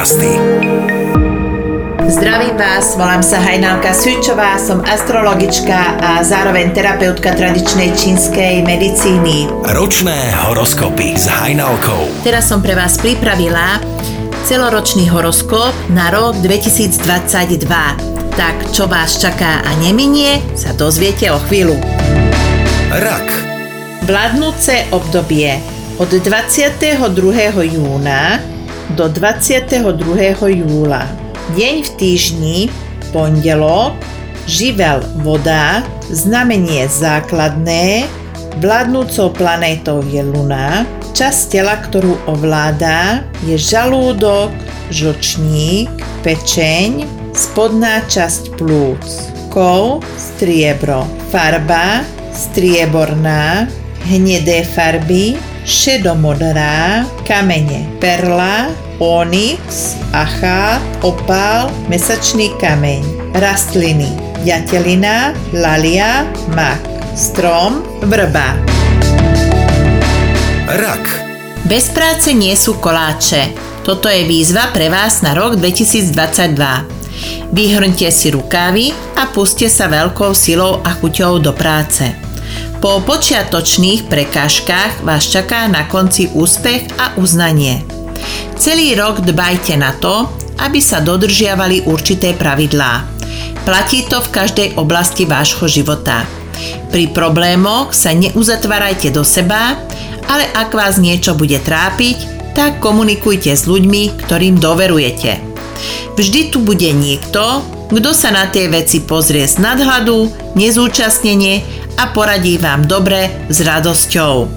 podcasty. Zdravím vás, volám sa Hajnalka Sučová, som astrologička a zároveň terapeutka tradičnej čínskej medicíny. Ročné horoskopy s Hajnalkou. Teraz som pre vás pripravila celoročný horoskop na rok 2022. Tak čo vás čaká a neminie, sa dozviete o chvíľu. Rak. Vládnúce obdobie od 22. júna do 22. júla. Deň v týždni, pondelok, živel voda, znamenie základné, vládnúcou planétou je Luna, časť tela, ktorú ovládá, je žalúdok, žlčník, pečeň, spodná časť plúc, kov, striebro, farba, strieborná, hnedé farby, šedomodrá, kamene, perla, onyx, achát, opál, mesačný kameň, rastliny, ďatelina, lalia, mak, strom, vrba. Rak. Bez práce nie sú koláče. Toto je výzva pre vás na rok 2022. Vyhrňte si rukávy a puste sa veľkou silou a chuťou do práce. Po počiatočných prekážkach vás čaká na konci úspech a uznanie. Celý rok dbajte na to, aby sa dodržiavali určité pravidlá. Platí to v každej oblasti vášho života. Pri problémoch sa neuzatvárajte do seba, ale ak vás niečo bude trápiť, tak komunikujte s ľuďmi, ktorým doverujete. Vždy tu bude niekto, kto sa na tie veci pozrie z nadhľadu, nezúčastnenie a poradí vám dobre s radosťou.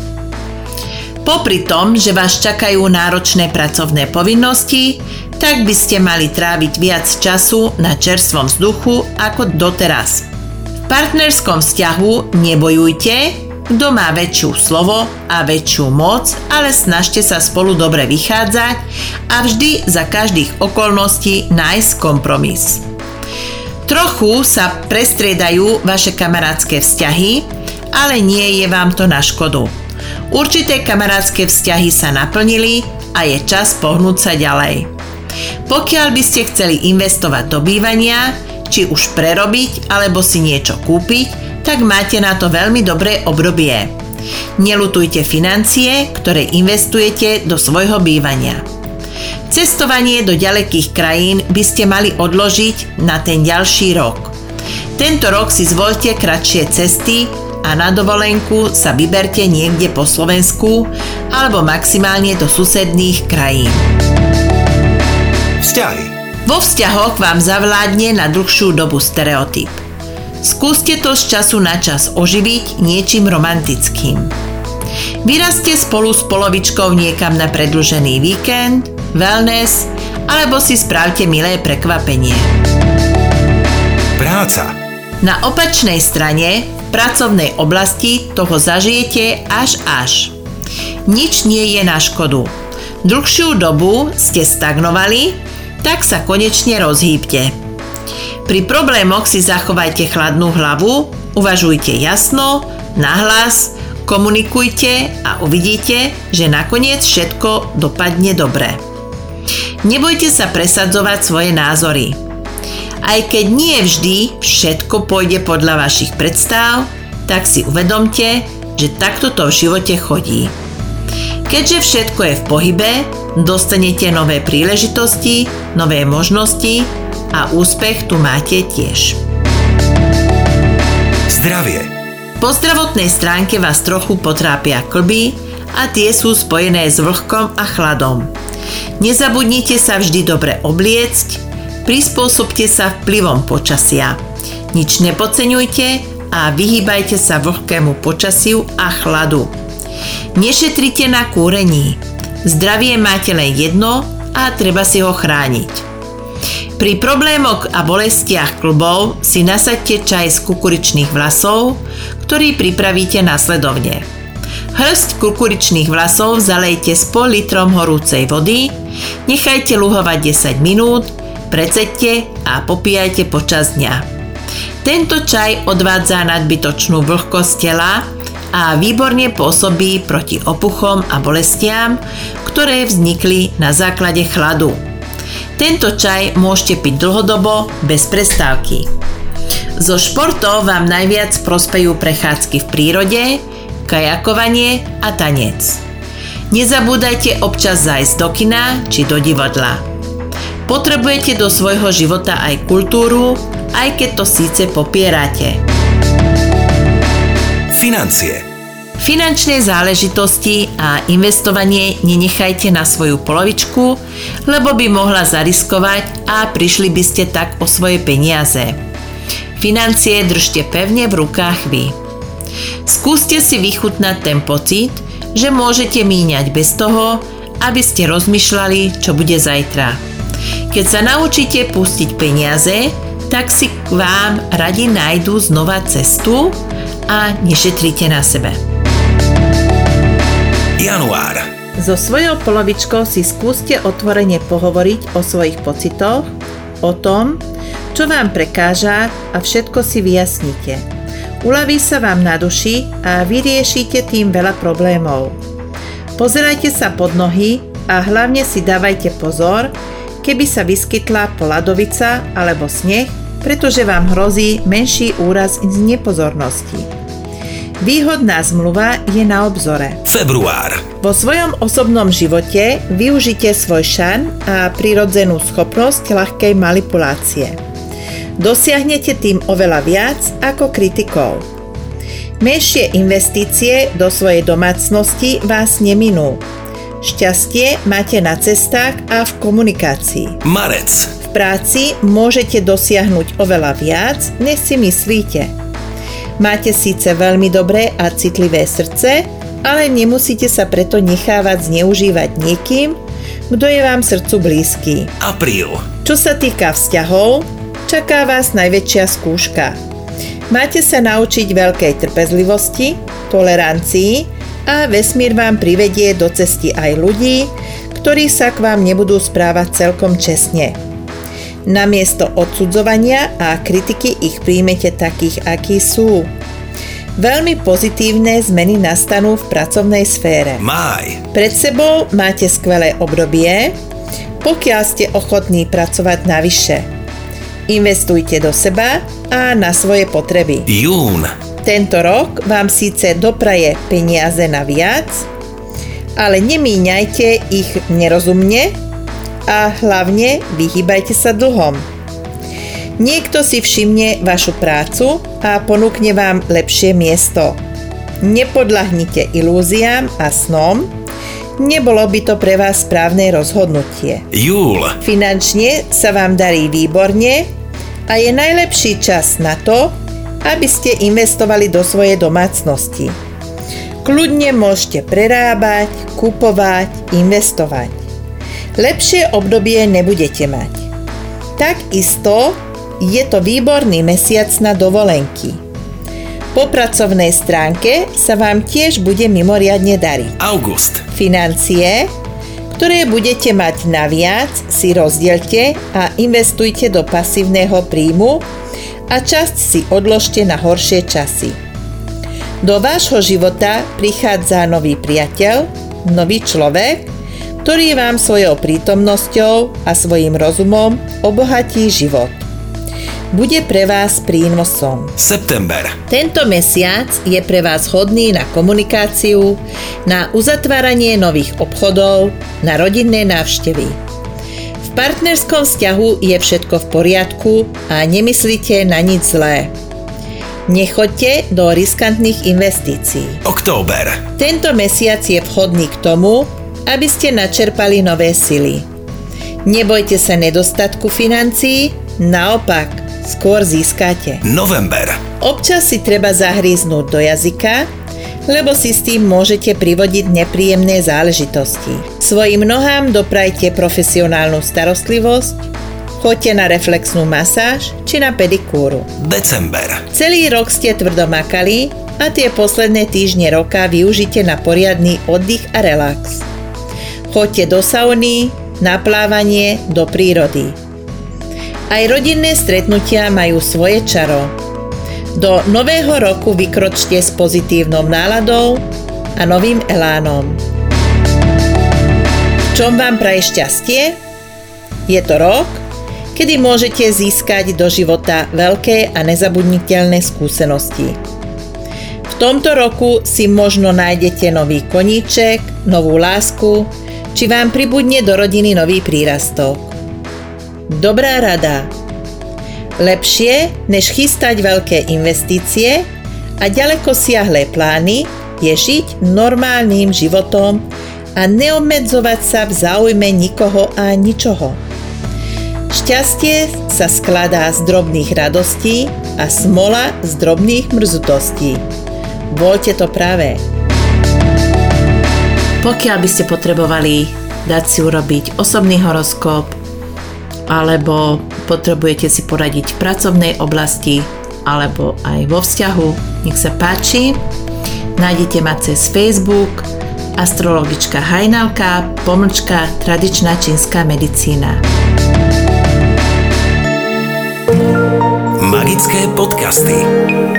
Popri tom, že vás čakajú náročné pracovné povinnosti, tak by ste mali tráviť viac času na čerstvom vzduchu ako doteraz. V partnerskom vzťahu nebojujte, kto má väčšiu slovo a väčšiu moc, ale snažte sa spolu dobre vychádzať a vždy za každých okolností nájsť kompromis. Trochu sa prestriedajú vaše kamarátske vzťahy, ale nie je vám to na škodu. Určité kamarátske vzťahy sa naplnili a je čas pohnúť sa ďalej. Pokiaľ by ste chceli investovať do bývania, či už prerobiť alebo si niečo kúpiť, tak máte na to veľmi dobré obdobie. Nelutujte financie, ktoré investujete do svojho bývania. Cestovanie do ďalekých krajín by ste mali odložiť na ten ďalší rok. Tento rok si zvolte kratšie cesty a na dovolenku sa vyberte niekde po Slovensku alebo maximálne do susedných krajín. Vzťahy. Vo vzťahoch vám zavládne na dlhšiu dobu stereotyp. Skúste to z času na čas oživiť niečím romantickým. Vyrazte spolu s polovičkou niekam na predlžený víkend, wellness alebo si spravte milé prekvapenie. Práca. Na opačnej strane v pracovnej oblasti toho zažijete až až. Nič nie je na škodu. Dlhšiu dobu ste stagnovali, tak sa konečne rozhýbte. Pri problémoch si zachovajte chladnú hlavu, uvažujte jasno, nahlas, komunikujte a uvidíte, že nakoniec všetko dopadne dobre. Nebojte sa presadzovať svoje názory. Aj keď nie vždy všetko pôjde podľa vašich predstav, tak si uvedomte, že takto to v živote chodí. Keďže všetko je v pohybe, dostanete nové príležitosti, nové možnosti a úspech tu máte tiež. Zdravie. Po zdravotnej stránke vás trochu potrápia klby a tie sú spojené s vlhkom a chladom. Nezabudnite sa vždy dobre obliecť, prispôsobte sa vplyvom počasia. Nič nepodceňujte a vyhýbajte sa vlhkému počasiu a chladu. Nešetrite na kúrení. Zdravie máte len jedno a treba si ho chrániť. Pri problémoch a bolestiach klbov si nasaďte čaj z kukuričných vlasov, ktorý pripravíte následovne. Hrst kukuričných vlasov zalejte s pol litrom horúcej vody, nechajte luhovať 10 minút, precedte a popíjajte počas dňa. Tento čaj odvádza nadbytočnú vlhkosť tela a výborne pôsobí proti opuchom a bolestiam, ktoré vznikli na základe chladu. Tento čaj môžete piť dlhodobo, bez prestávky. Zo športov vám najviac prospejú prechádzky v prírode, kajakovanie a tanec. Nezabúdajte občas zajsť do kina či do divadla. Potrebujete do svojho života aj kultúru, aj keď to síce popierate. Financie. Finančné záležitosti a investovanie nenechajte na svoju polovičku, lebo by mohla zariskovať a prišli by ste tak o svoje peniaze. Financie držte pevne v rukách vy. Skúste si vychutnať ten pocit, že môžete míňať bez toho, aby ste rozmýšľali, čo bude zajtra. Keď sa naučíte pustiť peniaze, tak si k vám radi nájdú znova cestu a nešetrite na sebe. Január. So svojou polovičkou si skúste otvorene pohovoriť o svojich pocitoch, o tom, čo vám prekáža a všetko si vyjasnite. Uľaví sa vám na duši a vyriešite tým veľa problémov. Pozerajte sa pod nohy a hlavne si dávajte pozor, keby sa vyskytla poladovica alebo sneh, pretože vám hrozí menší úraz z nepozornosti. Výhodná zmluva je na obzore. Február. Vo svojom osobnom živote využite svoj šan a prirodzenú schopnosť ľahkej manipulácie. Dosiahnete tým oveľa viac ako kritikov. Menšie investície do svojej domácnosti vás neminú. Šťastie máte na cestách a v komunikácii. Marec. V práci môžete dosiahnuť oveľa viac, než si myslíte. Máte síce veľmi dobré a citlivé srdce, ale nemusíte sa preto nechávať zneužívať niekým, kto je vám srdcu blízky. Apríl. Čo sa týka vzťahov, čaká vás najväčšia skúška. Máte sa naučiť veľkej trpezlivosti, tolerancii a vesmír vám privedie do cesty aj ľudí, ktorí sa k vám nebudú správať celkom čestne. Namiesto odsudzovania a kritiky ich príjmete takých, akí sú. Veľmi pozitívne zmeny nastanú v pracovnej sfére. Máj. Pred sebou máte skvelé obdobie, pokiaľ ste ochotní pracovať navyše. Investujte do seba a na svoje potreby. Jún. Tento rok vám síce dopraje peniaze na viac, ale nemíňajte ich nerozumne a hlavne vyhýbajte sa dlhom. Niekto si všimne vašu prácu a ponúkne vám lepšie miesto. Nepodľahnite ilúziám a snom, nebolo by to pre vás správne rozhodnutie. Júl. Finančne sa vám darí výborne a je najlepší čas na to, aby ste investovali do svojej domácnosti. Kľudne môžete prerábať, kupovať, investovať lepšie obdobie nebudete mať. Takisto je to výborný mesiac na dovolenky. Po pracovnej stránke sa vám tiež bude mimoriadne dariť. August. Financie, ktoré budete mať naviac, si rozdielte a investujte do pasívneho príjmu a časť si odložte na horšie časy. Do vášho života prichádza nový priateľ, nový človek, ktorý vám svojou prítomnosťou a svojim rozumom obohatí život. Bude pre vás prínosom. September. Tento mesiac je pre vás hodný na komunikáciu, na uzatváranie nových obchodov, na rodinné návštevy. V partnerskom vzťahu je všetko v poriadku a nemyslíte na nič zlé. Nechoďte do riskantných investícií. Október. Tento mesiac je vhodný k tomu, aby ste načerpali nové sily. Nebojte sa nedostatku financií, naopak, skôr získate. November. Občas si treba zahríznúť do jazyka, lebo si s tým môžete privodiť nepríjemné záležitosti. Svojim nohám doprajte profesionálnu starostlivosť, choďte na reflexnú masáž či na pedikúru. December. Celý rok ste tvrdo makali a tie posledné týždne roka využite na poriadny oddych a relax. Choďte do sauny, na plávanie, do prírody. Aj rodinné stretnutia majú svoje čaro. Do nového roku vykročte s pozitívnou náladou a novým elánom. V čom vám praje šťastie? Je to rok, kedy môžete získať do života veľké a nezabudniteľné skúsenosti. V tomto roku si možno nájdete nový koníček, novú lásku, či vám pribudne do rodiny nový prírastok. Dobrá rada. Lepšie, než chystať veľké investície a ďaleko siahlé plány, je žiť normálnym životom a neobmedzovať sa v záujme nikoho a ničoho. Šťastie sa skladá z drobných radostí a smola z drobných mrzutostí. Voľte to práve. Pokiaľ by ste potrebovali dať si urobiť osobný horoskop alebo potrebujete si poradiť v pracovnej oblasti alebo aj vo vzťahu, nech sa páči. Nájdete ma cez Facebook astrologička Hajnalka, pomlčka tradičná čínska medicína. Magické podcasty.